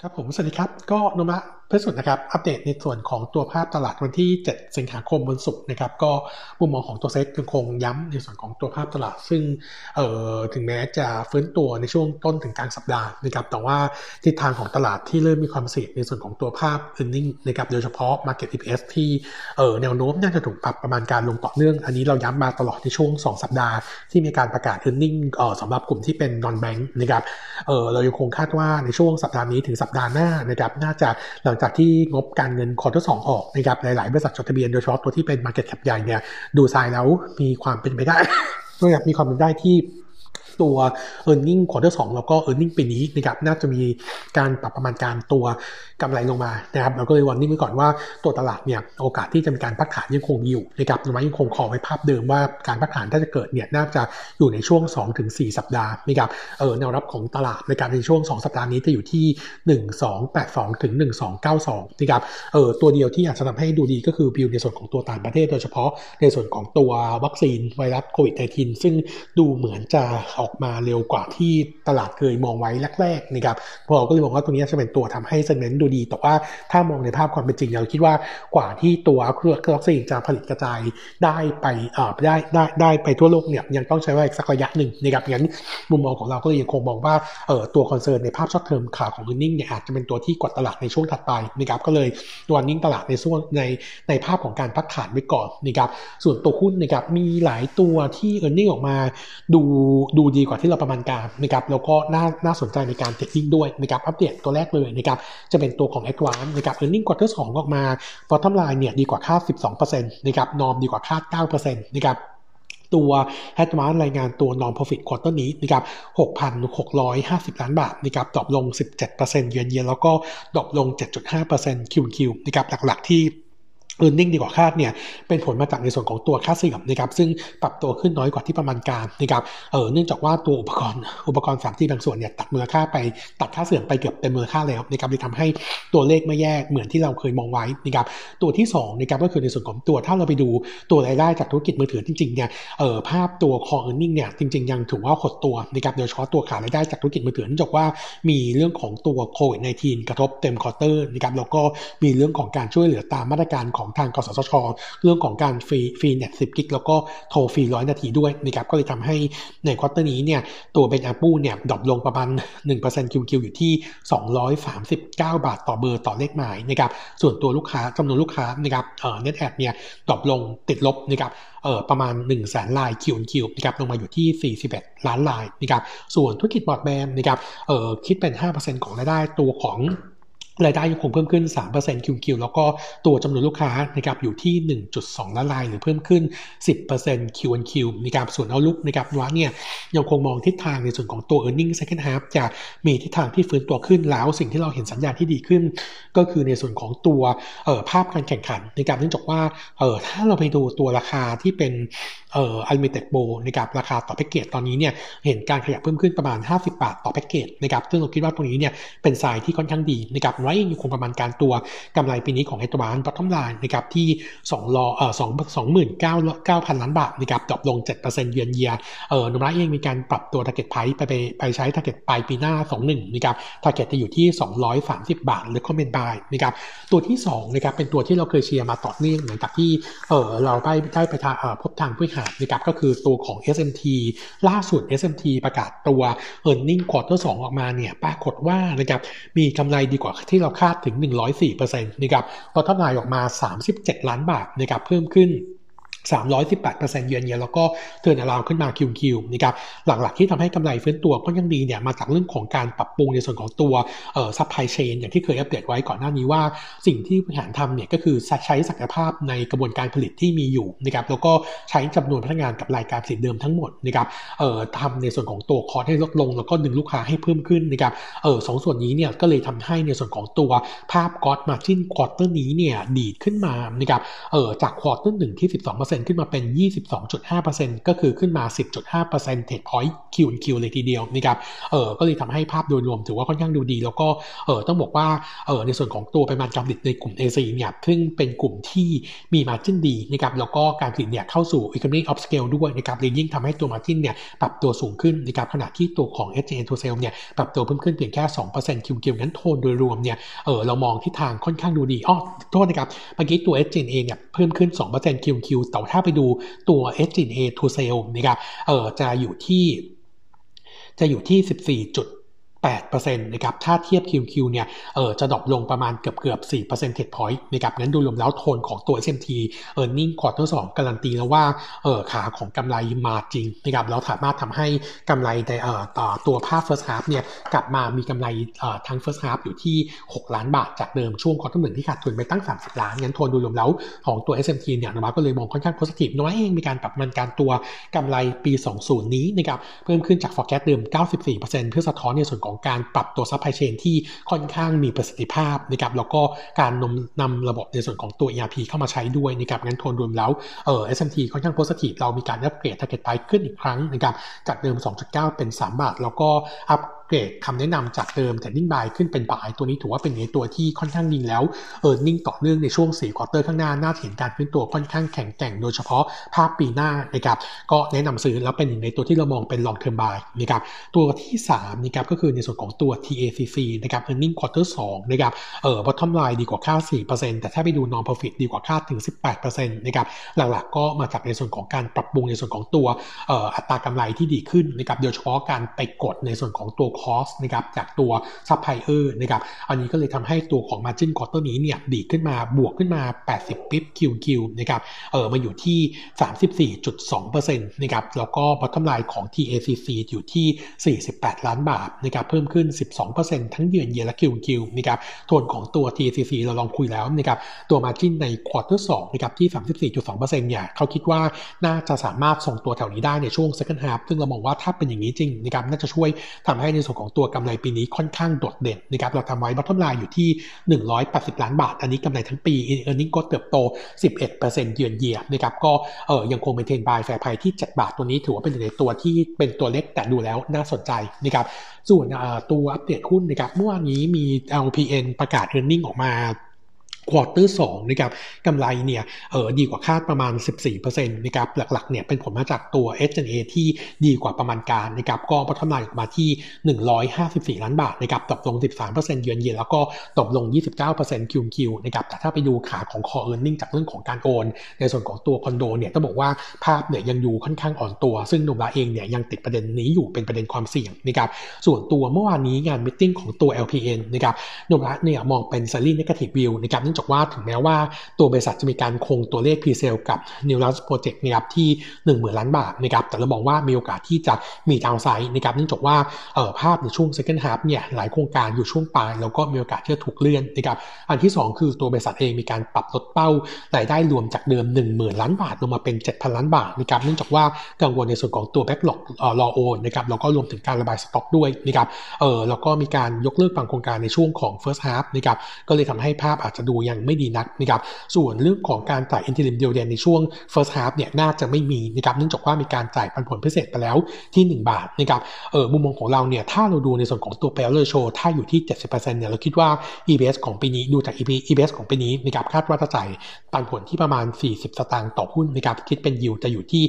ครับผมสวัสดีครับ ก็นมะ เพื่อสุดนะครับอัปเดตในส่วนของตัวภาพตลาดวันที่ 7 สิงหาคมวันศุกร์นะครับก็มุมมองของตัวเซ็ตยังคงย้ำในส่วนของตัวภาพตลาด ซึ่งเอ่อถึงแม้จะฟื้นตัวในช่วงต้นถึงกลางสัปดาห์นะครับแต่ว่าทิศทางของตลาดที่เริ่มมีความเสี่ยงในส่วนของตัวภาพ e a r n i n g นะครับโดยเฉพาะ Market EPS ที่เอ่อแนวโน้มน่าจะถูกปรับประมาณการลงต่อเนื่อง อันนี้เราย้ำมาตลอดในช่วง 2 สัปดาห์ที่มีการประกาศ e a r n i n g เอ่อสำหรับกลุ่มที่เป็น non bank นะครับเอ่อเรายังคงคาดว่าในช่วงสัปดาห์นี้ถึงสัปดาห์หน้านะครับน่าจะหลังจากที่งบการเงิน quarter สองออกนะครับหลาย ๆ บริษัทจดทะเบียนโดยเฉพาะตัวที่เป็น Market Cap ใหญ่เนี่ยดูทรงแล้วมีความเป็นไปได้นะครับมีความเป็นได้ที่ ตัว e a r n i n g ็งควอเตอร์สแล้วก็ e a r n i n g ปีนี้นะครับน่าจะมีการปรับประมาณการตัวกำไรลงมานะครับเราก็เลยวางนิ่งไว้ก่อนว่าตัวตลาดเนี่ยโอกาสที่จะมีการพักฐานยังคงอยู่นะครับเรายังคงขอไว้ภาพเดิมว่าการพักฐานถ้าจะเกิดเนี่ยน่าจะอยู่ในช่วง 2-4 สัปดาห์นะครับเออแนวรับของตลาดในการในช่วง 2 สัปดาห์นี้จะอยู่ที่ 1282ถึง1292นะครับเออตัวเดียวที่อาจจะทำให้ดูดีก็คือวิวในส่วนของตัวต่างประเทศโดยเฉพาะในส่วนของตัววัคซีนไวรัสโควิด -19 ซึ่งดูเหมือนจะออกมาเร็วกว่าที่ตลาดเคยมองไว้แรกๆนะครับพอก็เลยมองว่าตรงนี้จะเป็นตัวทำให้เซนเมนต์ดูดี แต่ว่าถ้ามองในภาพความเป็นจริงเราคิดว่ากว่าที่ตัวเครื่องวัคซีนจะผลิตกระจายได้ไปอ่อได้ได้ได้ไปทั่วโลกเนี่ยยังต้องใช้เวลาสักระยะหนึ่งนะครับงั้นมุมมองของเราก็เลยยังคงมองว่าเออตัวคอนเซิร์นในภาพช็อตเทอมข่าวของ e a r n i n g เนี่ยอาจจะเป็นตัวที่กดตลาดในช่วงถัดไปนะครับก็เลยตัวนิ่งตลาดในช่วงในในภาพของการพักฐานไว้ก่อนนะครับส่วนตัวหุ้นนะครับมีหลายตัวที่ e a r n i n g ออกมาดูดูดีีกว่าที่เราประมาณการนะครับแล้วก็น่าน่าสนใจในการเทคนิคด้วยนะครับอัปเดตตัวแรกเลยนะครับจะเป็นตัวของ a d v a n c e นะครับ e a r n i n g ควอเตอร์สองออกมา bottom line เนี่ยดีกว่าคาด 12%นะครับ norm ดีกว่าคาด 9%นะครับตัว Advance รายงานตัว norm profit quarter นี้นะครับ6,650 ล้านบาทนะครับ drop ลง 17% year on year แล้วก็ drop ลง 7.5% QQ นะครับหลักๆที่ earning ดีกว่าคาดเนี่ยเป็นผลมาจากในส่วนของตัวค่าเสื่อมนะครับซึ่งปรับตัวขึ้นน้อยกว่าที่ประมาณการนะครับเออเนื่องจากว่าตัวอุปกรณ์อุปกรณ์ 3G ที่บางส่วนเนี่ยตัดมูลค่าไปตัดค่าเสื่อมไปเกือบเต็มมูลค่าแล้วนะครับเลยทำให้ตัวเลขไม่แย่เหมือนที่เราเคยมองไว้นะครับตัวที่2นะครับก็คือในส่วนของตัวถ้าเราไปดูตัวรายได้จากธุรกิจมือถือจริงๆเนี่ยเออภาพตัว core earning เนี่ยจริง ๆ ยังถือว่าหดตัวนะครับโดยเฉพาะตัวขารายได้จากธุรกิจมือถือเนื่องจากว่ามีเรื่องของตัวโควิด -19 กระทบเต็ม quarter นะครับแล้วก็มีเรื่องของการช่วยเหลือตามมาตรการของทางกสทช เรื่องของการฟรีฟรีเน็ตสิบกิ๊กแล้วก็โทรฟรีร้อยนาทีด้วยนะครับก็เลยทำให้ใน quarter นี้เนี่ยตัว blended ARPU เนี่ย drop ลงประมาณ1% QQ อยู่ที่ 239 บาทต่อเบอร์ต่อเลขหมายนะครับส่วนตัวลูกค้าจำนวนลูกค้านะครับเอ่อ net add เนี่ย drop ลงติดลบนะครับเอ่อประมาณ 1 0 0 0 0แสนราย QQ นะครับลงมาอยู่ที่ 41 ล้านรายนะครับส่วนธุรกิจบอร์ดแบนนะครับเอ่อคิดเป็น 5%ของรายได้ตัวของ รายได้ยังคงเพิ่มขึ้น3% QQ แล้วก็ตัวจำนวนลูกค้านะครับอยู่ที่ 1.2 ล้านราย หรือเพิ่มขึ้น 10% Q1Q นะครับส่วนเอาลุกนะครับว่าเนี่ยยังคงมองทิศทางในส่วนของตัว e a r n i n g second half จะมีทิศทางที่ฟื้นตัวขึ้นแล้วสิ่งที่เราเห็นสัญญาณที่ดีขึ้น ก็คือในส่วนของตัวเอ่อภาพการแข่งขันนะครับเนื่องจากว่าเอ่อถ้าเราไปดูตัวราคาที่เป็นเอ่อ unlimited b o นะครับราคาต่อแพ็กเกจตอนนี้เนี่ยเห็นการขยับเพิ่มขึ้นประมาณ 50 บาทต่อแพ็กเกจนะครับซึ่งเราคิดว่าตรงนี้เนี่ยเป็นสายที่ค่อนข้างดีนะครับเรายังคงประมาณการตัวกำไรปีนี้ของ Advance bottom line นะครับที่2รอเอ่อ2 29,000 ล้านบาทนะครับ drop ลง 7% year on year เอ่อโนมูระเองมีการปรับตัว target price ไปไปไปใช้ target ปลายปีหน้า 21นะครับ target จะอยู่ที่ 230 บาทหรือ comment buy นะครับตัวที่2นะครับเป็นตัวที่เราเคยเชียร์มาต่อเนื่องหลังจากที่เออเราได้ได้ไปพบทางผู้บริหารนะครับก็คือตัวของ SMT ล่าสุด SMT ประกาศตัว e a r n i n g quarter 2ออกมาเนี่ยปรากฏว่านะครับมีกำไรดีกว่าที่ที่เราคาดถึง 104%นะครับเราทำลายออกมา 37 ล้านบาทนะครับเพิ่มขึ้น 318% year on year แล้วก็ turnaround ขึ้นมา QQ นะครับหลักๆที่ทำให้กำไรฟื้นตัวก็ยังดีเนี่ยมาจากเรื่องของการปรับปรุงในส่วนของตัวเอ่อ supply chain อย่างที่เคยอัปเดตไว้ก่อนหน้านี้ว่า สิ่งที่บริหารทำเนี่ยก็คือใช้ศักยภาพในกระบวนการผลิตที่มีอยู่นะครับแล้วก็ใช้จำนวนพนักงานกับรายการผลิตเดิมทั้งหมดนะครับเอ่อทำในส่วนของตัวคอร์ให้ลดลง แล้วก็ดึงลูกค้าให้เพิ่มขึ้นนะครับเออสองส่วนนี้เนี่ยก็เลยทำให้ในส่วนของตัวภาพ gross margin quarter นี้เนี่ยดีดขึ้นมานะครับเออจาก quarter หนึ่งที่ 12% 15%ขึ้นมาเป็น 22.5%ก็คือขึ้นมา 10.5 percentage point QQ เลยทีเดียวนะครับเออก็เลยทำให้ภาพโดยรวมถือว่าค่อนข้างดูดี แล้วก็เออต้องบอกว่าเออในส่วนของตัวปริมาณการผลิตในกลุ่ม AC เนี่ยซึ่งเป็นกลุ่มที่มีมาจิ้นดีนะครับแล้วก็การผลิตเนี่ยเข้าสู่ economy of scale ด้วยนะครับเลยยิ่งทำให้ตัวมาจิ้นเนี่ยปรับตัวสูงขึ้นนะครับขณะที่ตัวของ s n to sale เนี่ยปรับตัวเพิ่มขึ้นเพียงแค่2%คิวคิวงั้นโทนโดยรวมเนี่ยเออเรามองที่ทางค่อนข้างดูดีอ้อโทษนะครับเมื่อกี้ตัว s n เองเนี่ยเพิ่มขึ้น2%คิวคิวแต่ถ้าไปดูตัว s g a to sale นะครับเออจะอยู่ที่จะอยู่ที่14 8%นะครับ ถ้าเทียบ QQ เนี่ย เออจะ drop ลงประมาณเกือบเกือบ4 percentage point นะครับ งั้นดูรวมแล้วโทนของตัว SMT earning quarter 2การันตีแล้วว่า เออขาของกำไรมาจริงนะครับ แล้วสามารถทำให้กำไรในเอ่อต่อตัวภาพ first half เนี่ย กลับมามีกำไรเอ่อทั้ง first half อยู่ที่ 6 ล้านบาทจากเดิมช่วง quarter หนึ่งที่ขาดทุนไปตั้ง 30 ล้าน งั้นโทนดูรวมแล้วของตัว SMT เนี่ยนะก็เลยมองค่อนข้าง positive โนมูระเองมีการปรับประมาณการตัวกำไรปี 20 นี้นะครับ เพิ่มขึ้นจาก forecast เดิม 94%เพื่อสะท้อนในส่วนของการปรับตัว supply chain ที่ค่อนข้างมีประสิทธิภาพนะครับแล้วก็การนำนำระบบในส่วนของตัว ERP เข้ามาใช้ด้วยนะครับงั้นโทนรวมแล้วเออ S&P ค่อนข้าง positive เรามีการอัปเกรด target price ขึ้นอีกครั้งนะครับจากเดิม 2.9 เป็น 3 บาท แล้วก็อัป เกรดคำแนะนำจากเดิม trading buy ขึ้นเป็น buy ตัวนี้ถือว่าเป็นในตัวที่ค่อนข้างดีแล้ว earning ต่อเนื่องในช่วง4 quarter ข้างหน้าน่าเห็นการขึ้นตัวค่อนข้างแข็งแกร่งโดยเฉพาะภาพปีหน้านะครับก็แนะนำซื้อแล้วเป็นหนึ่งในตัวที่เรามองเป็น long term buy นะครับตัวที่3นะครับก็คือในส่วนของตัว TACC นะครับ earning quarter 2นะครับเออ bottom line ดีกว่าค่า 4%แต่ถ้าไปดู non profit ดีกว่าค่าถึง 18%นะครับหลักๆก็มาจากในส่วนของการปรับปรุงในส่วนของตัวเอ่ออัตรากำไรที่ดีขึ้นนะครับโดยเฉพาะการไปกดในส่วนของตัว cost นะครับจากตัวซัพพลายเออร์นะครับอันนี้ก็เลยทำให้ตัวของ Margin Quarter นี้เนี่ยดีขึ้นมาบวกขึ้นมา 80 ปิ๊บ QQ นะครับเออมาอยู่ที่ 34.2%นะครับแล้วก็ Bottom Line ของ TACC อยู่ที่ 48 ล้านบาทนะครับเพิ่มขึ้น 12%ทั้งเยือนเยียและ QQ นะครับโทนของตัว TACC เราลองคุยแล้วนะครับตัว Margin ใน Quarter 2นะครับที่ 34.2%เนี่ยเขาคิดว่าน่าจะสามารถส่งตัวแถวนี้ได้ในช่วง Second Half ซึ่งเรามองว่าถ้าเป็นอย่างนี้จริงนะครับน่าจะช่วยทำให้ในส่วนของตัวกำไรปีนี้ค่อนข้างโดดเด่นนะครับเราทำไว้บัตทอมไลน์อยู่ที่ 180 ล้านบาท อันนี้กำไรทั้งปี earning ก็เติบโต 11%เยือนเยียนะครับก็เออยังคงเป็น trading buy fair price ที่ 7 บาทตัวนี้ถือว่าเป็นในตัวที่เป็นตัวเล็กแต่ดูแล้วน่าสนใจนะครับส่วนตัวอัปเดตหุ้นนะครับเมื่อวานนี้มี LPN ประกาศ earning ออกมา quarter สองนะครับกำไรเนี่ยเออดีกว่าคาดประมาณ 14%นะครับหลักๆเนี่ยเป็นผลมาจากตัว SG&A ที่ดีกว่าประมาณการนะครับก็พัฒนาออกมาที่ 154 ล้านบาทนะครับตกลง 13%เยือนเยียแล้วก็ตกลง 29%คิวคิวนะครับแต่ถ้าไปดูขาของ core earning จากเรื่องของการโอน ในส่วนของตัวคอนโดเนี่ยต้องบอกว่าภาพเนี่ยยังอยู่ค่อนข้างอ่อนตัว ซึ่งนุมราเองเนี่ยยังติดประเด็นนี้อยู่เป็นประเด็นความเสี่ยงนะครับส่วนตัวเมื่อวานนี้งานมิ팅ของตัว LPN นะครับนุมราเนี่ยมองเป็น s ซ l l y negative view นะครับเนื่องจากว่าถึงแม้ว่าตัวบริษัทจะมีการคงตัวเลข pre-sale กับ New Launch Project นะครับที่ 1 0,000 ล้านบาทนะครับแต่เรามองว่ามีโอกาสที่จะมีดาวไซด์นะครับเนื่องจากว่าเออภาพในช่วง second half เนี่ยหลายโครงการอยู่ช่วงปลายแล้วก็มีโอกาสที่จะถูกเลื่อนนะครับอันที่ 2 คือตัวบริษัทเองมีการปรับลดเป้ารายได้รวมจากเดิม 10,000 ล้านบาทลงมาเป็น 7,000 ล้านบาทนะครับเนื่องจากว่ากังวลในส่วนของตัว backlog รอโอนนะครับแล้วก็รวมถึงการระบายสต็อกด้วยนะครับเออแล้วก็มีการยกเลิกบางโครงการในช่วงของ first half นะครับก็เลยทำให้ภาพอาจจะดูยังไม่ดีนักนะครับส่วนเรื่องของการจ่าย interim dividend ในช่วง first half เนี่ยน่าจะไม่มีนะครับเนื่องจากว่ามีการจ่ายปันผลพิเศษไปแล้วที่ 1 บาทนะครับเออมุมมองของเราเนี่ยถ้าเราดูในส่วนของตัว payout ratio ถ้าอยู่ที่ 70%เนี่ยเราคิดว่า EPS ของปีนี้ดูจาก EPS ของปีนี้นะครับคาดว่าจะจ่ายปันผลที่ประมาณ 40 สตางค์ต่อหุ้นนะครับคิดเป็น yield จะอยู่ที่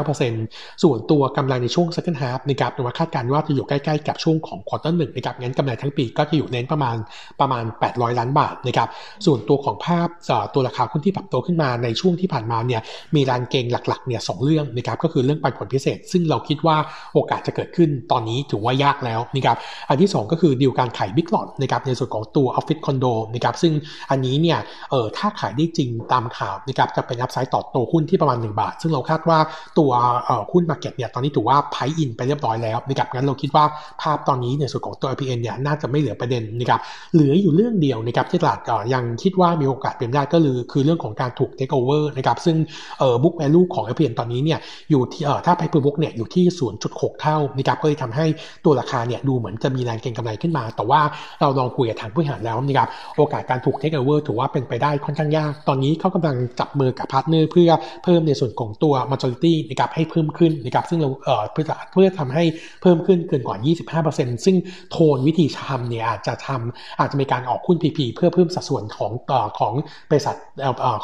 7.9%ส่วนตัวกำไรในช่วง second half นะครับเราคาดการณ์ว่าจะอยู่ใกล้ๆกับช่วงของ quarter หนึ่งนะครับงั้นกำไรทั้งปีก็จะอยู่เน้นประมาณประมาณ 800 ล้านบาทนะครับส่วนตัวของภาพตัวราคาหุ้นที่ปรับตัวขึ้นมาในช่วงที่ผ่านมาเนี่ยมีแรงเก็งหลักๆเนี่ยสองเรื่องนะครับก็คือเรื่องปันผลพิเศษ ซึ่งเราคิดว่าโอกาสจะเกิดขึ้นตอนนี้ถือว่ายากแล้วนะครับอันที่ 2 ก็คือดีลการขาย big lot นะครับในส่วนของตัวออฟฟิศคอนโดนะครับซึ่งอันนี้เนี่ยเออถ้าขายได้จริงตามข่าวนะครับจะเป็น upside ต่อตัวหุ้นที่ประมาณ 1 บาท ซึ่งเราคาดว่าตัวเออหุ้น market เนี่ยตอนนี้ถือว่า price in ไปเรียบร้อยแล้วนะครับงั้นเราคิดว่าภาพตอนนี้ในส่วนของตัว LPN เนี่ยน่าจะไม่เหลือประเด็นนะครับเหลืออยู่เรื่องเดียวนะครับที่ตลาดยังยังคิดว่ามีโอกาสเป็นได้ก็คือคือเรื่องของการถูกเทคโอเวอร์นะครับซึ่งเอ่อ book value ของ LPN ตอนนี้เนี่ยอยู่ที่เอ่อถ้า price per book เนี่ยอยู่ที่ 0.6 เท่านะครับก็เลยทำให้ตัวราคาเนี่ยดูเหมือนจะมีแรงเก็งกำไรขึ้นมา แต่ว่าเราลองคุยกับทางผู้บริหารแล้วนะครับโอกาสการถูกเทคโอเวอร์ถือว่าเป็นไปได้ค่อนข้างยาก ตอนนี้เขากำลังจับมือกับ partner เพื่อเพิ่มในส่วนของตัว majority นะครับให้เพิ่มขึ้นนะครับซึ่งเราเอ่อเพื่อเพื่อทำให้เพิ่มขึ้นเกินกว่า 25%ซึ่งโทนวิธีทำเนี่ยอาจจะทำอาจจะมีการออกหุ้น PP เพื่อเพิ่มสัดส่วนของต่อของบริษัท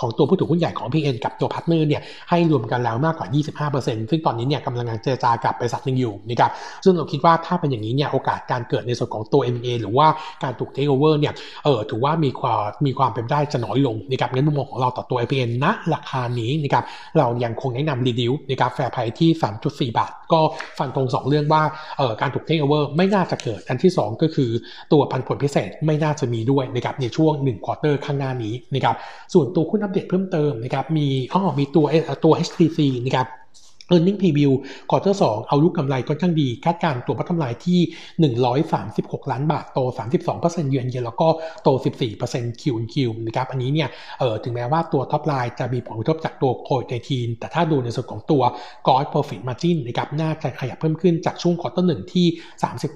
ของตัวผู้ถือหุ้นใหญ่ของ LPN กับตัว partner เนี่ยให้รวมกันแล้วมากกว่า 25%ซึ่งตอนนี้เนี่ยกำลังเจรจากับบริษัทหนึ่งอยู่นะครับซึ่งเราคิดว่าถ้าเป็นอย่างนี้เนี่ยโอกาสการเกิดในส่วนของตัว M&A หรือว่าการถูกเทคโอเวอร์เนี่ยเออถือว่ามีความมีความเป็นได้จะน้อยลงนะครับงั้นมุมมองของเราต่อตัว LPN ณราคานี้นะครับเรายังคงแนะนำ reduce นะครับ fair price ที่ 3.4 บาท ก็ฟันตรง2เรื่องว่าเออการถูกเทคโอเวอร์ไม่น่าจะเกิดอันที่ 2 ก็คือตัวปันผลพิเศษไม่น่าจะมีด้วยนะครับในช่วง1 quarter ข้างหน้านี้นะครับส่วนตัวหุ้นอัปเดตเพิ่มเติมนะครับมีอ๋อมีตัวตัว HTC นะครับ e a r n i n g preview ควอเตอร์สเอาลุกกำไรค่อนข้างดี คาดการตัวพัฒนายที่ 136 ล้านบาท โต 32%เยือนเยียแล้วก็โต 14% QQ นะครับ อันนี้เนี่ย เออถึงแม้ว่าตัว top line จะมีผลกระทบจากตัวโควิดในทีนแต่ถ้าดูในส่วนของตัว gross profit margin นะครับ น่าจะขยับเพิ่มขึ้นจากช่วง quarter หนึ่งที่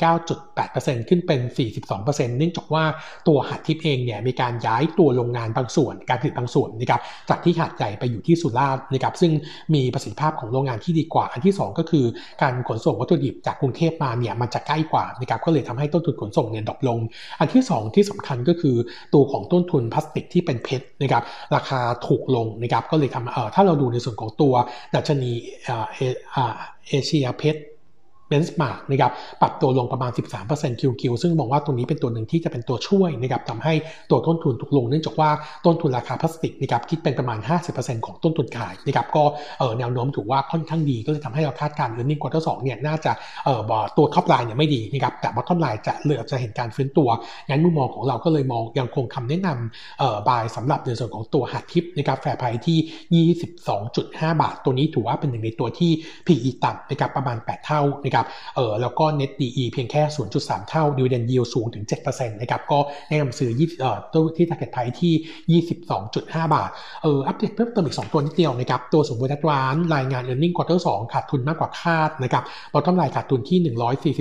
39.8%ขึ้นเป็น 42%เนื่องจากว่าตัวหาดทิพย์เองเนี่ย มีการย้ายตัวโรงงานบางส่วน การผลิตบางส่วนนะครับ จากที่หาดใหญ่ไปอยู่ที่สุราษฎร์นะครับ ซึ่งมีประสิทธิภาพของโรงงานที่ดีกว่า อันที่ 2 ก็คือการขนส่งวัตถุดิบจากกรุงเทพมาเนี่ยมันจะใกล้กว่านะครับก็เลยทำให้ต้นทุนขนส่งเนี่ย drop ลง อันที่ 2 ที่สำคัญก็คือตัวของต้นทุนพลาสติกที่เป็น PET นะครับราคาถูกลงนะครับก็เลยทำเอ่อถ้าเราดูในส่วนของตัวดัชนีเอ่อเอเชีย PET benchmark นะครับปรับตัวลงประมาณ 13% QQ ซึ่งมองว่าตรงนี้เป็นตัวหนึ่งที่จะเป็นตัวช่วยนะครับทำให้ตัวต้นทุนถูกลงเนื่องจากว่าต้นทุนราคาพลาสติกนะครับคิดเป็นประมาณ 50%ของต้นทุนขายนะครับก็เออแนวโน้มถือว่าค่อนข้างดี ก็เลยทำให้เราคาดการณ์เรื่องนี้ควอเตอร์สเนี่ยน่าจะเออตัว top line เนี่ยไม่ดีนะครับแต่ bottom line จะเหลือจะเห็นการฟื้นตัว งั้นมุมมองของเราก็เลยมองยังคงคำแนะนำเอ่อ buy สำหรับในส่วนของตัวหาดทิพย์นะครับ fair price ที่ 22.5 บาท ตัวนี้ถือว่าเป็นหนึ่งในตัวที่ PE ต่ำนะครับประมาณ 8 เท่านะครับเออแล้วก็ net DE เพียงแค่ 0.3 เท่า dividend yield สูงถึง 7%นะครับก็แนะนำซื้อ20เอ่อตัวที่ target price ที่ 22.5 บาทเอออัปเดตเพิ่มเติมอีก 2 ตัวนิดเดียวนะครับตัวสมบูรณ์แอดวานซ์รายงาน earning quarter 2ขาดทุนมากกว่าคาดนะครับ bottom line ขาดทุนที่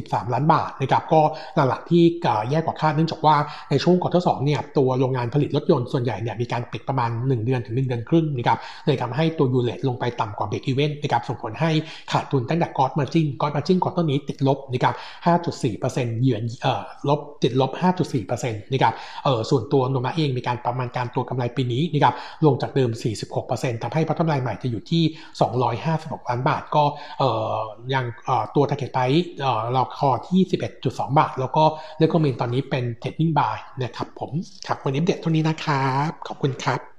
143 ล้านบาทนะครับก็หลักๆที่แย่กว่าคาดเนื่องจากว่าในช่วง quarter 2เนี่ยตัวโรงงานผลิตรถยนต์ส่วนใหญ่เนี่ยมีการปิดประมาณ 1 เดือนถึง 1 เดือนครึ่งนะครับเลยทำให้ตัว U-rate ลงไปต่ำกว่า break even นะครับส่งผลให้ขาดทุนตั้งแต่ gross margin gross margin quarter นี้ติดลบนะครับ5.4% year on เอ่อลบติดลบ 5.4%นะครับเอ่อส่วนตัวโนมูระเองมีการประมาณการตัวกำไรปีนี้นะครับลงจากเดิม 46%ทำให้พัฒนาใหม่จะอยู่ที่ 256 ล้านบาท ก็เอ่อยังเอ่อตัว target price เอ่อเราคอที่ 11.2 บาท แล้วก็เลขคอมเมนตอนนี้เป็น trading buy นะครับผมครับวันนี้เด็ดเท่านี้นะครับ ขอบคุณครับ